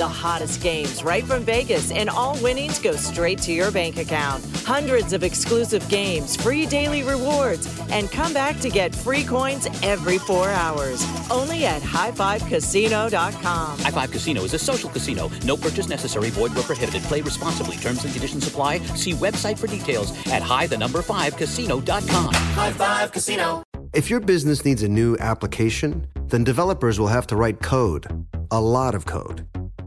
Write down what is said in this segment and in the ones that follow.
The hottest games right from Vegas, and all winnings go straight to your bank account. Hundreds of exclusive games, free daily rewards, and come back to get free coins every four hours. Only at highfivecasino.com. High Five Casino is a social casino. No purchase necessary. Void where prohibited. Play responsibly. Terms and conditions apply. See website for details at high the number five casino.com. High Five Casino. If your business needs a new application, then developers will have to write code. A lot of code.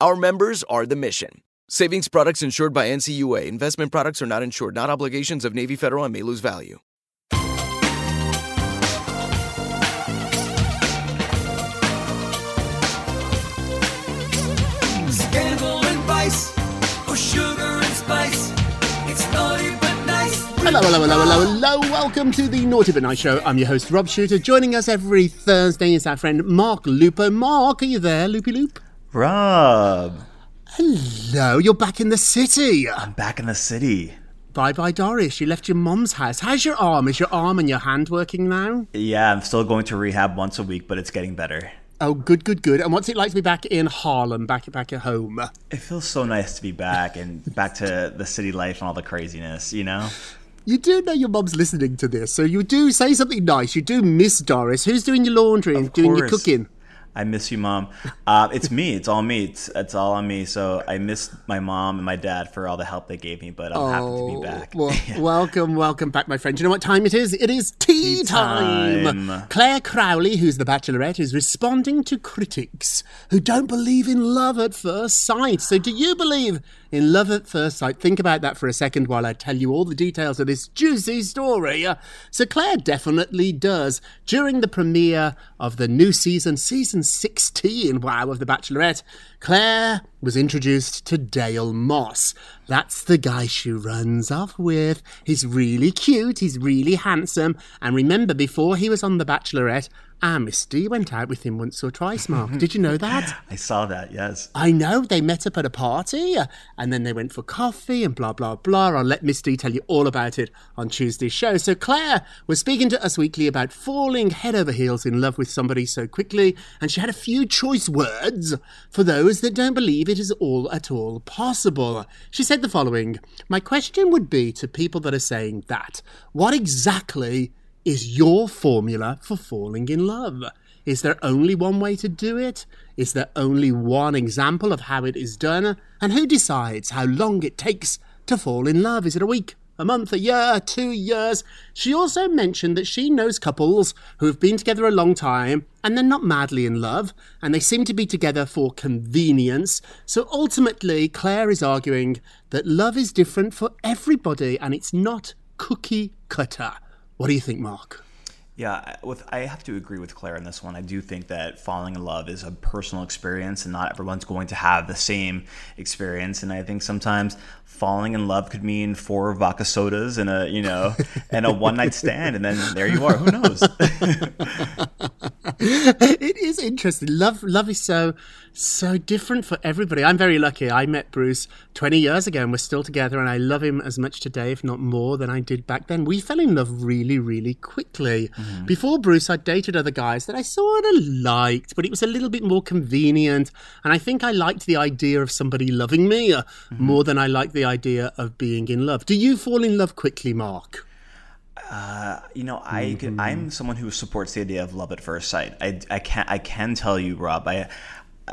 Our members are the mission. Savings products insured by NCUA. Investment products are not insured, not obligations of Navy Federal and may lose value. Scandal and vice, or sugar and spice. It's naughty but nice. Hello, hello, hello, hello, hello. Welcome to the Naughty But Nice Show. I'm your host, Rob Shuter. Joining us every Thursday is our friend Mark Lupo. Mark, are you there, Loopy Loop? Rob, Hello, you're back in the city. I'm back in the city. Bye bye, Doris. You left your mum's house. How's your arm? Is your arm and your hand working now? Yeah, I'm still going to rehab once a week, but it's getting better. Oh, good, good, good. And what's it like to be back in Harlem, back back at home? It feels so nice to be back and back to the city life and all the craziness, you know? You do know your mum's listening to this, so you do say something nice. You do miss Doris. Who's doing your laundry and Of doing your cooking? I miss you, mom. Uh, it's me. It's all me. It's, it's all on me. So I miss my mom and my dad for all the help they gave me, but I'm happy to be back. Oh, Well, welcome, welcome back, my friend. Do you know what time it is? It is tea, Tea time. time. Clare Crawley, who's the Bachelorette, is responding to critics who don't believe in love at first sight. So, do you believe in love at first sight? Think about that for a second while I tell you all the details of this juicy story. Uh, So, Clare definitely does. During the premiere of the new season, season 16, wow, of The Bachelorette, Clare was introduced to Dale Moss. That's the guy she runs off with. He's really cute, he's really handsome. And remember, before he was on The Bachelorette, our Misty went out with him once or twice, Mark. Did you know that? I saw that, yes. I know. They met up at a party uh, and then they went for coffee and blah, blah, blah. I'll let Misty tell you all about it on Tuesday's show. So, Clare was speaking to Us Weekly about falling head over heels in love with somebody so quickly, and she had a few choice words for those that don't believe it is all at all possible. She said the following My question would be to people that are saying that, what exactly is your formula for falling in love? Is there only one way to do it? Is there only one example of how it is done? And who decides how long it takes to fall in love? Is it a week? A month, a year, two years. She also mentioned that she knows couples who have been together a long time and they're not madly in love and they seem to be together for convenience. So ultimately, Clare is arguing that love is different for everybody and it's not cookie cutter. What do you think, Mark? Yeah, I- with I have to agree with Clare on this one. I do think that falling in love is a personal experience, and not everyone's going to have the same experience. And I think sometimes falling in love could mean four vodka sodas and a you know and a one night stand, and then there you are. Who knows? it is interesting. Love, love is so, so different for everybody. I'm very lucky. I met Bruce 20 years ago, and we're still together. And I love him as much today, if not more, than I did back then. We fell in love really, really quickly. Mm-hmm. Mm-hmm. Before Bruce, I dated other guys that I sort of liked, but it was a little bit more convenient. And I think I liked the idea of somebody loving me uh, mm-hmm. more than I liked the idea of being in love. Do you fall in love quickly, Mark? Uh, you know, I can, I'm someone who supports the idea of love at first sight. I, I can I can tell you, Rob. I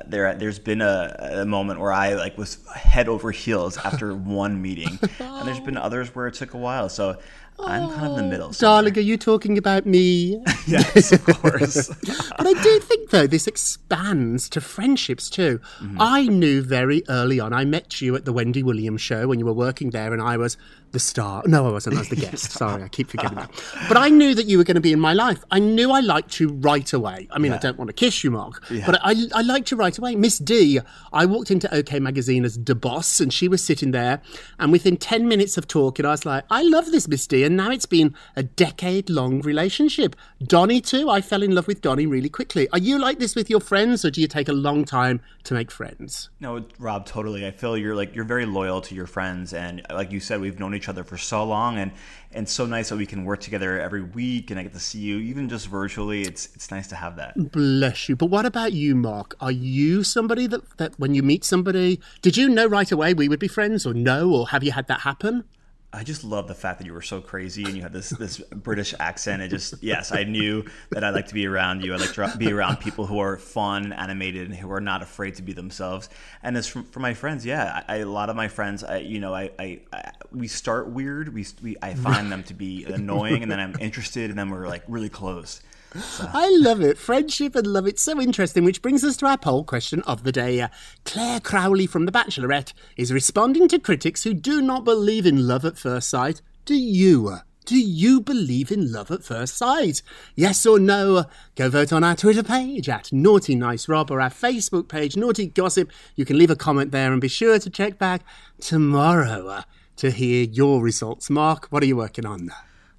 there there's been a, a moment where I like was head over heels after one meeting, and there's been oh. others where it took a while. So I'm kind of in the oh. middle. somewhere. Darling, are you talking about me? yes, of course. but I do think, though, this expands to friendships too. Mm-hmm. I knew very early on, I met you at the Wendy Williams show when you were working there, and I was the star. No, I wasn't. I was the guest. Sorry, I keep forgetting that. But I knew that you were going to be in my life. I knew I liked you right away. I mean, I don't want to kiss you, Mark, but I, I liked you right away. Miss D, I walked into OK Magazine as the boss, and she was sitting there, and within 10 minutes of talking, I was like, I love this Miss D, and now it's been a decade long relationship. Donnie, too, I fell in love with Donnie really quickly. Are you like this with your friends, or do you take a long time to make friends? No, Rob, totally. I feel you're like you're very loyal to your friends, and like you said, we've known each other for so long, and and so nice that we can work together every week, and I get to see you even just virtually. It's it's nice to have that. Bless you. But what about you, Mark? Are you somebody that, that when you meet somebody, did you know right away we would be friends, or no, or have you had that happen? I just love the fact that you were so crazy and you had this this British accent. It just yes, I knew that I like to be around you. I like to be around people who are fun, animated, and who are not afraid to be themselves. And as for, for my friends, yeah, a lot of my friends, I, you know, I, I, I we start weird. We, we I find them to be annoying, and then I'm interested, and then we're like really close. I love it. Friendship and love. It's so interesting, which brings us to our poll question of the day. Uh, Clare Crawley from The Bachelorette is responding to critics who do not believe in love at first sight. Do you? Do you believe in love at first sight? Yes or no? Go vote on our Twitter page at Naughty Nice Rob or our Facebook page, Naughty Gossip. You can leave a comment there and be sure to check back tomorrow uh, to hear your results. Mark, what are you working on?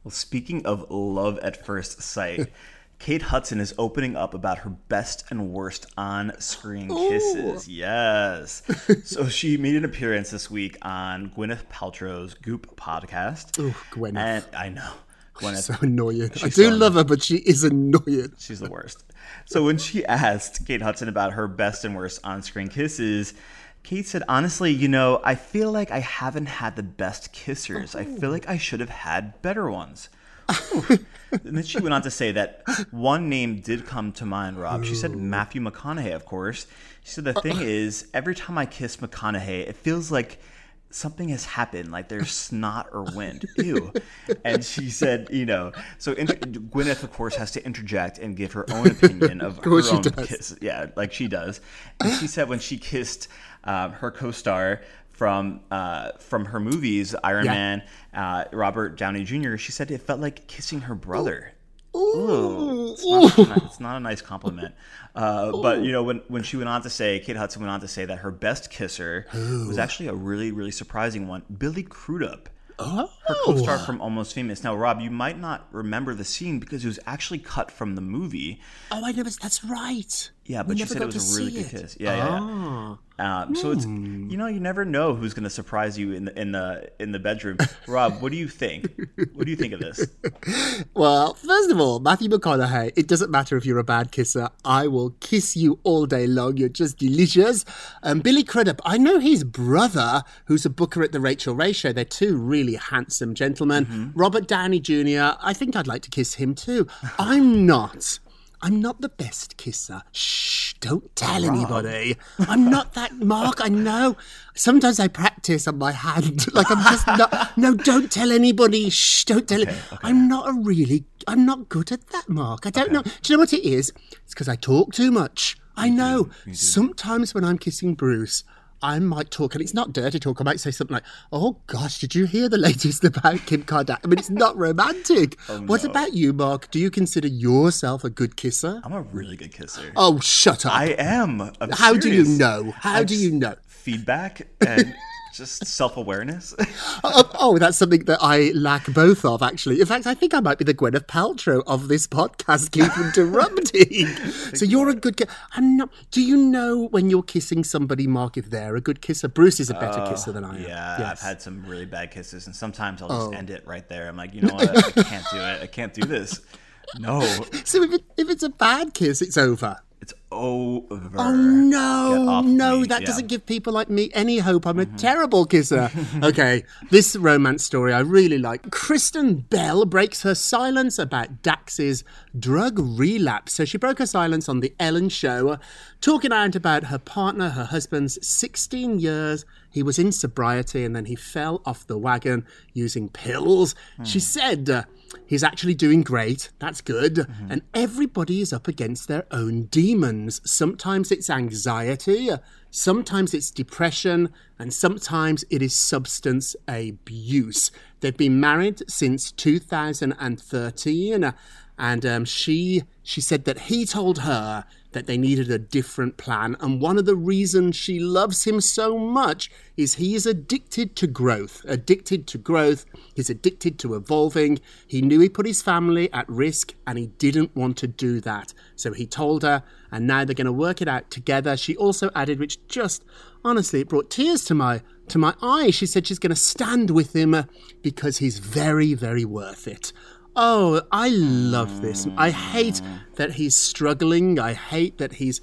Well, speaking of love at first sight, Kate Hudson is opening up about her best and worst on screen kisses. Yes. so she made an appearance this week on Gwyneth Paltrow's Goop podcast. Oh, Gwyneth. And I know. Gwyneth. So annoying. I do so love her, but she is annoying. She's the worst. So when she asked Kate Hudson about her best and worst on-screen kisses, Kate said, "Honestly, you know, I feel like I haven't had the best kissers. I feel like I should have had better ones." And then she went on to say that one name did come to mind, Rob. She said Matthew McConaughey, of course. She said the thing is, every time I kiss McConaughey, it feels like something has happened, like there's snot or wind. Ew. And she said, you know, so inter- Gwyneth, of course, has to interject and give her own opinion of, her she own does. kiss. Yeah, like she does. And she said when she kissed um, her co-star from uh, from her movies, Iron Yeah. Man, uh, Robert Downey Jr., she said it felt like kissing her brother. Ooh, it's, not, a ni- it's not a nice compliment. Uh, but you know, when when she went on to say, Kate Hudson went on to say that her best kisser was actually a really really surprising one, Billy Crudup. Oh. Her co-star from Almost Famous. Now, Rob, you might not remember the scene because it was actually cut from the movie. Oh, I never. That's right. Yeah, We but she said it was a really good it. kiss. Yeah, yeah. Ah. yeah. Um, so it's you know you never know who's going to surprise you in the in the in the bedroom. Rob, what do you think? What do you think of this? Well, first of all, Matthew McConaughey, it doesn't matter if you're a bad kisser. I will kiss you all day long. You're just delicious. Um, Billy Crudup, I know his brother, who's a booker at the Rachael Ray Show. They're two really handsome gentlemen. Robert Downey Jr., I think I'd like to kiss him too. I'm not. I'm not the best kisser. Shh, don't tell anybody. I'm not that, Mark, I know. Sometimes I practice on my hand. Like, I'm just not. No, don't tell anybody. Shh, don't tell it. I'm not a really. I'm not good at that, Mark. I don't know. Do you know what it is? It's because I talk too much. I know. Sometimes when I'm kissing Bruce, I might talk, and it's not dirty talk. I might say something like, "Oh gosh, did you hear the latest about Kim Kardashian?" I mean, it's not romantic. Oh, what about you, Mark? Do you consider yourself a good kisser? I'm a really good kisser. Oh, shut up! I am. I'm How do you know? How I do you know? Feedback and just self awareness. Oh, oh, oh, that's something that I lack both of, actually. In fact, I think I might be the Gwyneth Paltrow of this podcast. Keep interrupting. so you're a good kisser. I'm not. Do you know when you're kissing somebody, Mark, if they're a good kisser? Bruce is a better kisser than I am. Yeah, I've had some really bad kisses, and sometimes I'll just Oh. end it right there. I'm like, you know what? I can't do it. I can't do this. No, So if, it, if it's a bad kiss, it's over. Over. Oh no, no, me. that Yeah. doesn't give people like me any hope. I'm a mm-hmm. terrible kisser. okay, this romance story I really like. Kristen Bell breaks her silence about Dax's drug relapse. So she broke her silence on the Ellen show, talking out about her partner, her husband's 16 years. He was in sobriety and then he fell off the wagon using pills. She hmm. said. Uh, He's actually doing great. That's good. Mm-hmm. And everybody is up against their own demons. Sometimes it's anxiety, sometimes it's depression, and sometimes it is substance abuse. They've been married since 2013, and um, she she said that he told her that they needed a different plan. And one of the reasons she loves him so much is he is addicted to growth. Addicted to growth. He's addicted to evolving. He knew he put his family at risk and he didn't want to do that. So he told her, and now they're going to work it out together. She also added, which just honestly, it brought tears to my to my eyes. She said she's going to stand with him because he's very, very worth it. Oh, I love this. I hate that he's struggling. I hate that he's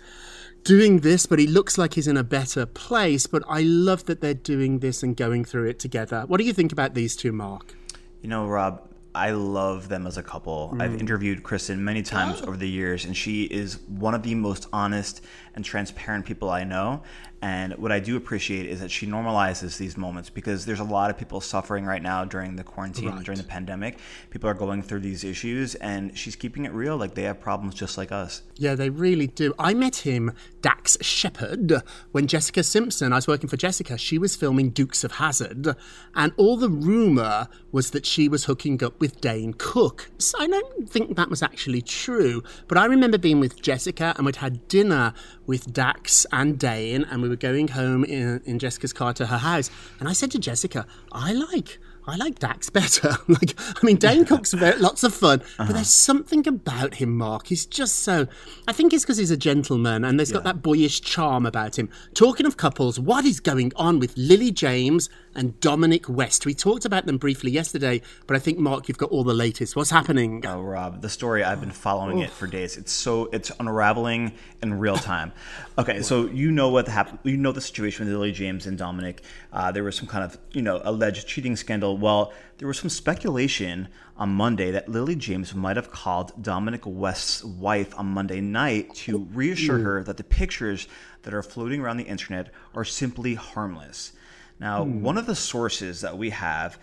doing this, but he looks like he's in a better place. But I love that they're doing this and going through it together. What do you think about these two, Mark? You know, Rob, I love them as a couple. I've mm. interviewed Kristen many times oh. over the years, and she is one of the most honest and transparent people I know. And what I do appreciate is that she normalizes these moments because there's a lot of people suffering right now during the quarantine, Right. during the pandemic. People are going through these issues, and she's keeping it real. Like they have problems just like us. Yeah, they really do. I met him, Dax Shepard, when Jessica Simpson, I was working for Jessica, she was filming Dukes of Hazzard, and all the rumour was that she was hooking up with Dane Cook. So I don't think that was actually true, but I remember being with Jessica and we'd had dinner with Dax and Dane, and we were going home in, in Jessica's car to her house, and I said to Jessica, I like. I like Dax better. like, I mean, Dane Cook's lots of fun, but there's something about him, Mark. He's just so. I think it's because he's a gentleman and there's got that boyish charm about him. Talking of couples, what is going on with Lily James and Dominic West? We talked about them briefly yesterday, but I think, Mark, you've got all the latest. What's happening? Oh, Rob, the story I've been following it for days. It's so it's unraveling in real time. Okay, so you know what happened. You know the situation with Lily James and Dominic. Uh, there was some kind of you know alleged cheating scandal. Well, there was some speculation on Monday that Lily James might have called Dominic West's wife on Monday night to reassure mm. her that the pictures that are floating around the internet are simply harmless. Now, hmm. one of the sources that we have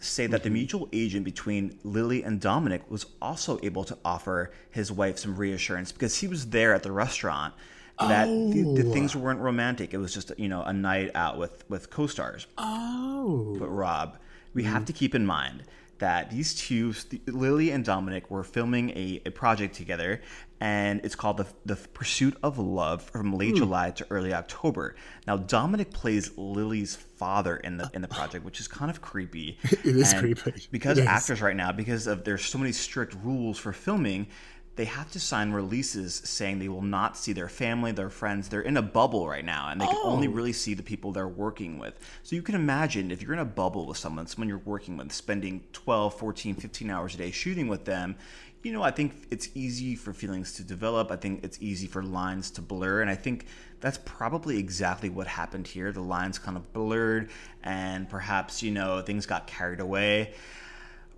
say that the mm-hmm. mutual agent between Lily and Dominic was also able to offer his wife some reassurance because he was there at the restaurant that the, the oh. things weren't romantic. It was just you know a night out with with co-stars. Oh. But Rob, we have mm-hmm. to keep in mind that these two, Lily and Dominic, were filming a, a project together, and it's called the, the Pursuit of Love from late hmm. July to early October. Now, Dominic plays Lily's father in the in the project, which is kind of creepy. It is And creepy. because Yes. actors right now, because of there's so many strict rules for filming. They have to sign releases saying they will not see their family, their friends. They're in a bubble right now, and they can only really see the people they're working with. So you can imagine if you're in a bubble with someone, someone you're working with, spending 12, 14, 15 hours a day shooting with them, you know, I think it's easy for feelings to develop. I think it's easy for lines to blur. And I think that's probably exactly what happened here. The lines kind of blurred, and perhaps, you know, things got carried away.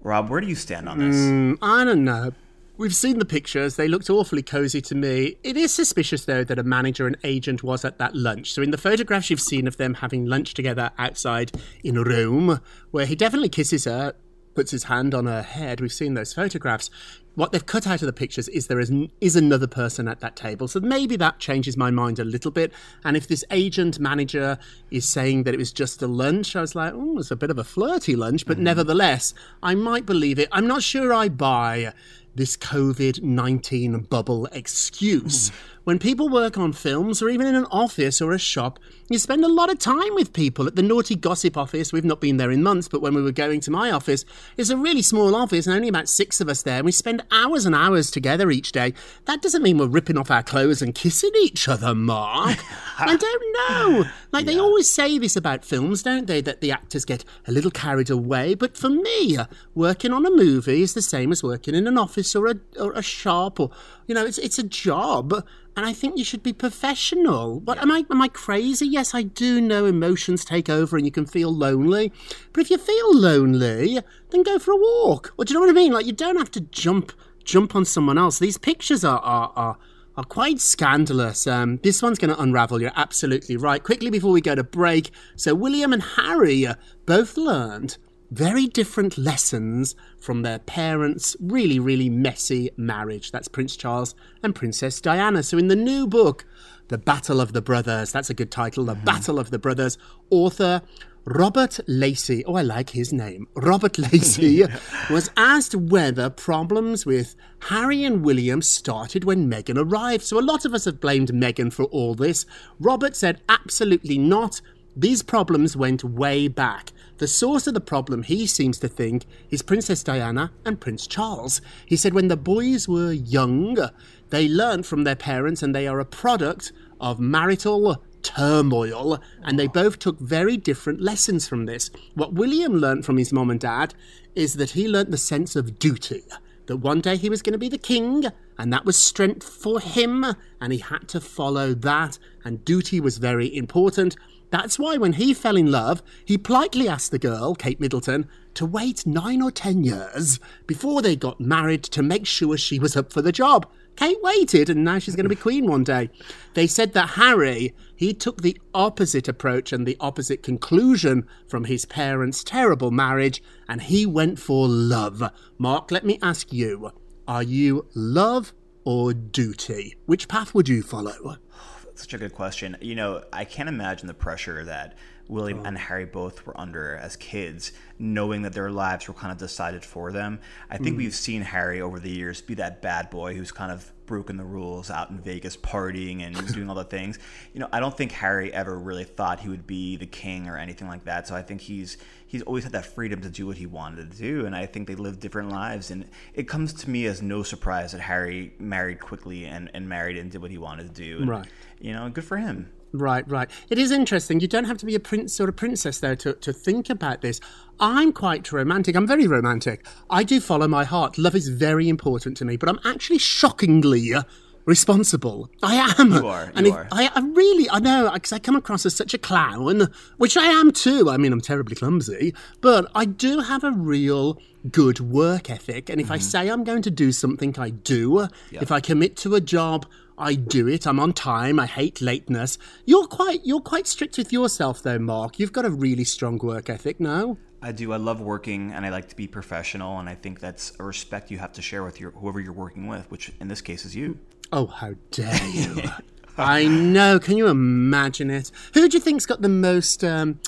Rob, where do you stand on this? Mm, I don't know. We've seen the pictures. They looked awfully cozy to me. It is suspicious, though, that a manager and agent was at that lunch. So, in the photographs you've seen of them having lunch together outside in Rome, where he definitely kisses her, puts his hand on her head, we've seen those photographs. what they've cut out of the pictures is there is, is another person at that table. So maybe that changes my mind a little bit. And if this agent manager is saying that it was just a lunch, I was like, oh, it's a bit of a flirty lunch, but mm-hmm. nevertheless, I might believe it. I'm not sure I buy this COVID 19 bubble excuse. When people work on films or even in an office or a shop, you spend a lot of time with people. At the Naughty Gossip office, we've not been there in months, but when we were going to my office, it's a really small office and only about six of us there, and we spend hours and hours together each day. That doesn't mean we're ripping off our clothes and kissing each other, Mark. I don't know. Like, they always say this about films, don't they? That the actors get a little carried away. But for me, working on a movie is the same as working in an office or a, or a shop or, you know, it's, it's a job and I think you should be professional. But am I am I crazy? Yes, I do know emotions take over and you can feel lonely. But if you feel lonely, then go for a walk. Or do you know what I mean? Like you don't have to jump jump on someone else. These pictures are are, are are quite scandalous. Um, this one's going to unravel. You're absolutely right. Quickly before we go to break, so William and Harry both learned very different lessons from their parents' really, really messy marriage. That's Prince Charles and Princess Diana. So, in the new book, The Battle of the Brothers, that's a good title, The mm-hmm. Battle of the Brothers, author Robert Lacey, oh, I like his name, Robert Lacey, was asked whether problems with Harry and William started when Meghan arrived. So, a lot of us have blamed Meghan for all this. Robert said, absolutely not. These problems went way back. The source of the problem, he seems to think, is Princess Diana and Prince Charles. He said when the boys were young, they learned from their parents and they are a product of marital turmoil, and they both took very different lessons from this. What William learnt from his mom and dad is that he learnt the sense of duty. That one day he was going to be the king, and that was strength for him, and he had to follow that, and duty was very important. That's why when he fell in love, he politely asked the girl, Kate Middleton, to wait nine or ten years before they got married to make sure she was up for the job. Kate waited, and now she's going to be queen one day. They said that Harry, he took the opposite approach and the opposite conclusion from his parents' terrible marriage, and he went for love. Mark, let me ask you are you love or duty? Which path would you follow? Such a good question. You know, I can't imagine the pressure that William Oh. and Harry both were under as kids, knowing that their lives were kind of decided for them. I think Mm. we've seen Harry over the years be that bad boy who's kind of broken the rules out in Vegas partying and doing all the things. You know, I don't think Harry ever really thought he would be the king or anything like that. So I think he's he's always had that freedom to do what he wanted to do and I think they lived different lives and it comes to me as no surprise that Harry married quickly and, and married and did what he wanted to do. And, Right. You know, good for him. Right, right. It is interesting. You don't have to be a prince or a princess, though, to, to think about this. I'm quite romantic. I'm very romantic. I do follow my heart. Love is very important to me, but I'm actually shockingly responsible. I am. You are, And you if- are. I, I really, I know, because I come across as such a clown, which I am too. I mean, I'm terribly clumsy, but I do have a real good work ethic. And if Mm-hmm. I say I'm going to do something, I do. If I commit to a job, I do it. I'm on time. I hate lateness. You're quite, you're quite strict with yourself, though, Mark. You've got a really strong work ethic. No. I do. I love working, and I like to be professional, and I think that's a respect you have to share with your whoever you're working with, which in this case is you. Oh, how dare you! I know. Can you imagine it? Who do you think's got the most, um,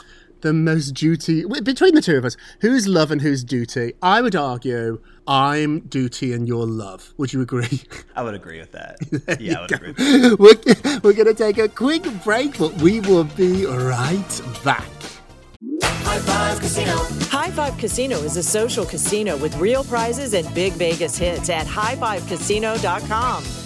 the most duty between the two of us? Who's love and who's duty? I would argue I'm duty and you're love. Would you agree? I would agree with that. yeah, I would agree. With that. we're we're going to take a quick break, but we will be right back. High Five Casino. High Five Casino is a social casino with real prizes and big Vegas hits at highfivecasino.com.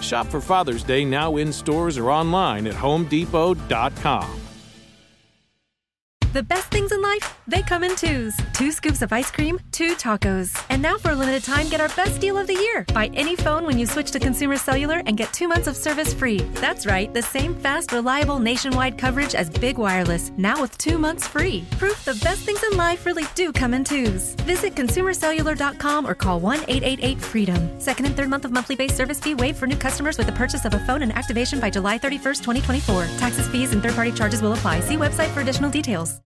Shop for Father's Day now in stores or online at homedepot.com. The best things in life, they come in twos. Two scoops of ice cream, two tacos. And now for a limited time, get our best deal of the year. Buy any phone when you switch to Consumer Cellular and get two months of service free. That's right, the same fast, reliable nationwide coverage as Big Wireless, now with two months free. Proof the best things in life really do come in twos. Visit consumercellular.com or call 1 888 freedom. Second and third month of monthly base service fee waived for new customers with the purchase of a phone and activation by July 31st, 2024. Taxes, fees, and third party charges will apply. See website for additional details.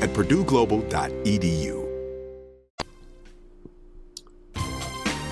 at purdueglobal.edu.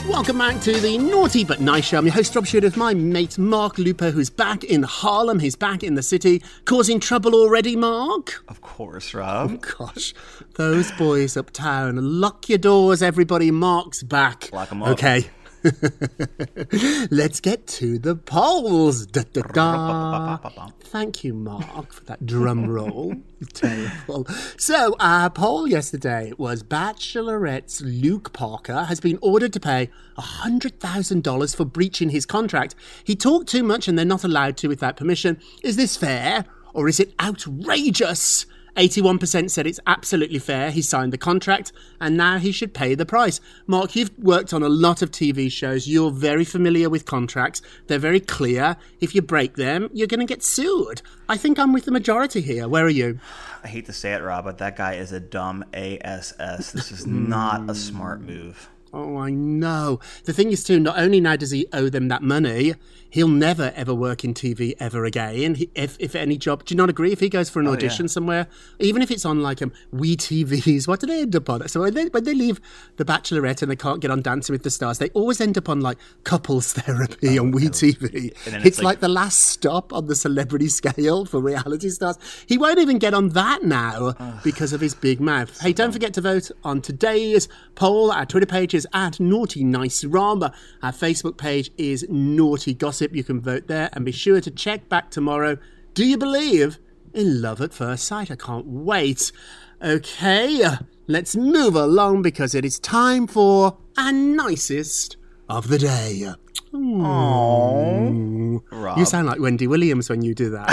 Welcome back to the Naughty But Nice Show. I'm your host, Rob Shuter, with my mate Mark Lupo, who's back in Harlem. He's back in the city, causing trouble already, Mark? Of course, Rob. Oh, gosh. Those boys uptown. Lock your doors, everybody. Mark's back. Lock 'em up. Okay. Let's get to the polls. Da, da, da. Thank you, Mark, for that drum roll. Terrible. So, our poll yesterday was Bachelorette's Luke Parker has been ordered to pay $100,000 for breaching his contract. He talked too much and they're not allowed to without permission. Is this fair or is it outrageous? 81% said it's absolutely fair. He signed the contract and now he should pay the price. Mark, you've worked on a lot of TV shows. You're very familiar with contracts. They're very clear. If you break them, you're going to get sued. I think I'm with the majority here. Where are you? I hate to say it, Rob, but that guy is a dumb ASS. This is not a smart move. Oh, I know. The thing is, too, not only now does he owe them that money, he'll never ever work in TV ever again. He, if, if any job, do you not agree? If he goes for an Oh, audition yeah. somewhere, even if it's on like um, We TVs, what do they end up on? So when they, when they leave The Bachelorette and they can't get on Dancing with the Stars, they always end up on like couples therapy on We TV. And It's, it's like, like- the last stop on the celebrity scale for reality stars. He won't even get on that now because of his big mouth. Hey, don't forget to vote on today's poll. Our Twitter page is at Naughty Nice Rob. Our Facebook page is Naughty Gossip. You can vote there and be sure to check back tomorrow. Do you believe in love at first sight? I can't wait. Okay, uh, let's move along because it is time for our nicest of the day. Aww. Rob. You sound like Wendy Williams when you do that.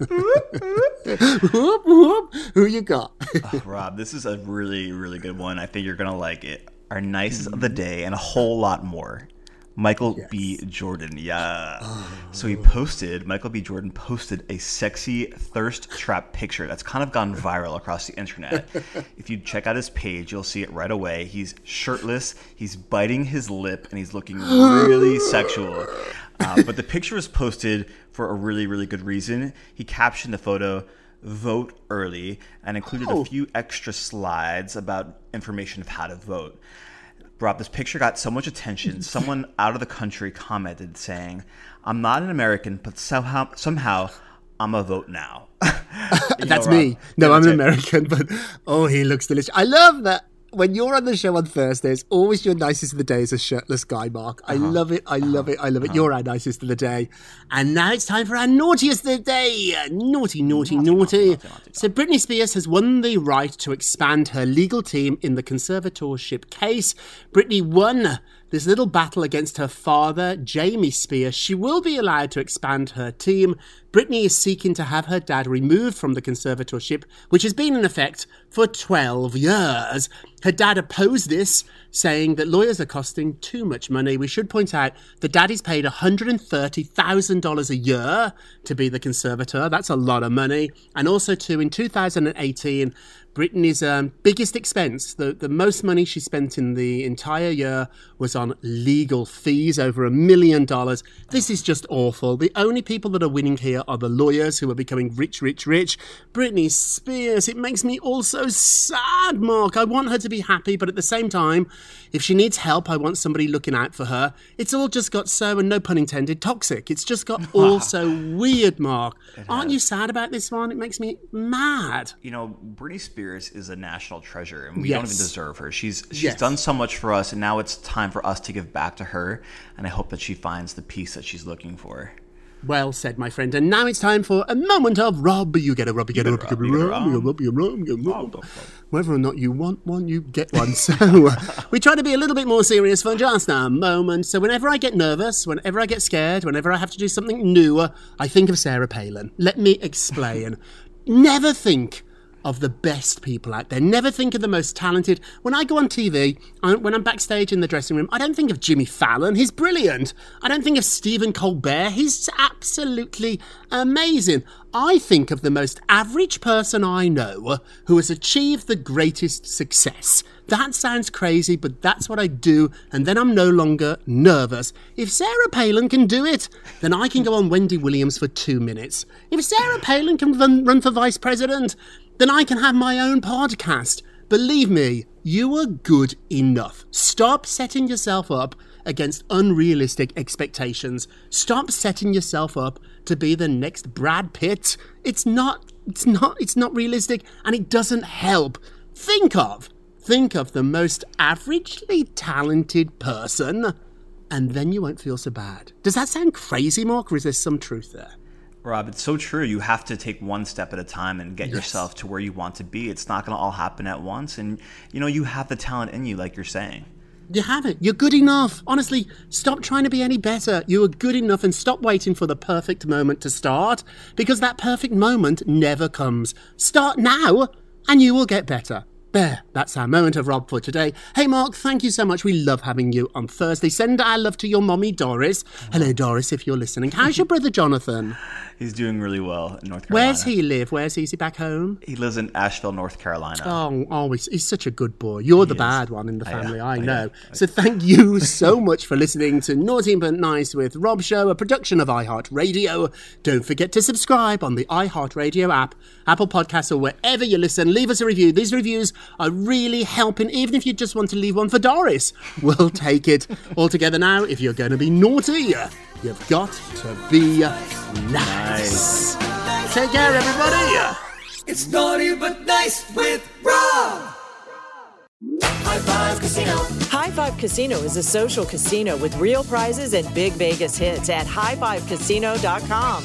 Whoop, whoop. Who you got? Oh, Rob, this is a really, really good one. I think you're going to like it. Our nicest of the mm-hmm. day and a whole lot more. Michael B. Jordan. Yeah. So he posted, Michael B. Jordan posted a sexy thirst trap picture that's kind of gone viral across the internet. if you check out his page, you'll see it right away. He's shirtless, he's biting his lip, and he's looking really sexual. Uh, but the picture was posted for a really, really good reason. He captioned the photo, vote early, and included Oh. a few extra slides about information of how to vote. Rob, this picture got so much attention. Someone out of the country commented saying, "I'm not an American, but somehow somehow I'm a vote now." That's know, me. No, I'm an American, but oh, he looks delicious. I love that. When you're on the show on Thursdays, always your nicest of the day is a shirtless guy, Mark. I Uh-huh. love it. I love it. I love it. You're our nicest of the day. And now it's time for our naughtiest of the day. Naughty, naughty, naughty. So Britney Spears has won the right to expand her legal team in the conservatorship case. Britney won this little battle against her father, Jamie Spears. She will be allowed to expand her team. Britney is seeking to have her dad removed from the conservatorship, which has been in effect for 12 years. Her dad opposed this, saying that lawyers are costing too much money. We should point out that daddy's paid $130,000 a year to be the conservator. That's a lot of money. And also, too, in 2018, Britney's um, biggest expense, the, the most money she spent in the entire year, was on legal fees, over a million dollars. This is just awful. The only people that are winning here are the lawyers who are becoming rich, rich, rich. Britney Spears, it makes me all so sad, Mark. I want her to be happy, but at the same time, if she needs help, I want somebody looking out for her. It's all just got so, and no pun intended, toxic. It's just got all so weird, Mark. Aren't you sad about this one? It makes me mad. You know, Britney Spears is a national treasure, and we don't even deserve her. She's she's Yes. done so much for us, and now it's time for us to give back to her. And I hope that she finds the peace that she's looking for. Well said, my friend. And now it's time for a moment of Rob. You get a Rob, you get a Rob, you get a Rob, you get a Rob, you get a Rob, you get a Rob. Whether or not you want one, you get one. So uh, we try to be a little bit more serious for just a moment. So whenever I get nervous, whenever I get scared, whenever I have to do something new, I think of Sarah Palin. Let me explain. Never think of the best people out there. Never think of the most talented. When I go on TV, when I'm backstage in the dressing room, I don't think of Jimmy Fallon. He's brilliant. I don't think of Stephen Colbert. He's absolutely amazing. I think of the most average person I know who has achieved the greatest success. That sounds crazy, but that's what I do, and then I'm no longer nervous. If Sarah Palin can do it, then I can go on Wendy Williams for two minutes. If Sarah Palin can run for vice president, then I can have my own podcast. Believe me, you are good enough. Stop setting yourself up against unrealistic expectations. Stop setting yourself up to be the next Brad Pitt. It's not it's not it's not realistic and it doesn't help. Think of think of the most averagely talented person and then you won't feel so bad. Does that sound crazy, Mark, or is there some truth there? Rob, it's so true. You have to take one step at a time and get Yes. yourself to where you want to be. It's not going to all happen at once. And, you know, you have the talent in you, like you're saying. You have it. You're good enough. Honestly, stop trying to be any better. You are good enough and stop waiting for the perfect moment to start because that perfect moment never comes. Start now and you will get better. There, that's our moment of Rob for today. Hey, Mark, thank you so much. We love having you on Thursday. Send our love to your mommy, Doris. Hello, Doris, if you're listening. How's your brother, Jonathan? He's doing really well in North Carolina. Where's he live? Where's he? Is he back home? He lives in Asheville, North Carolina. Oh, oh he's, he's such a good boy. You're the bad one in the I, family, I I know. So thank you so much for listening to Naughty but Nice with Rob Show, a production of iHeartRadio. Don't forget to subscribe on the iHeartRadio app, Apple Podcasts, or wherever you listen. Leave us a review. These reviews are really helping, even if you just want to leave one for Doris. We'll take it. All together now, if you're going to be naughty, you've got to be nice. Take care, everybody. It's naughty but nice with Rob. High Five Casino. High Five Casino is a social casino with real prizes and big Vegas hits at highfivecasino.com.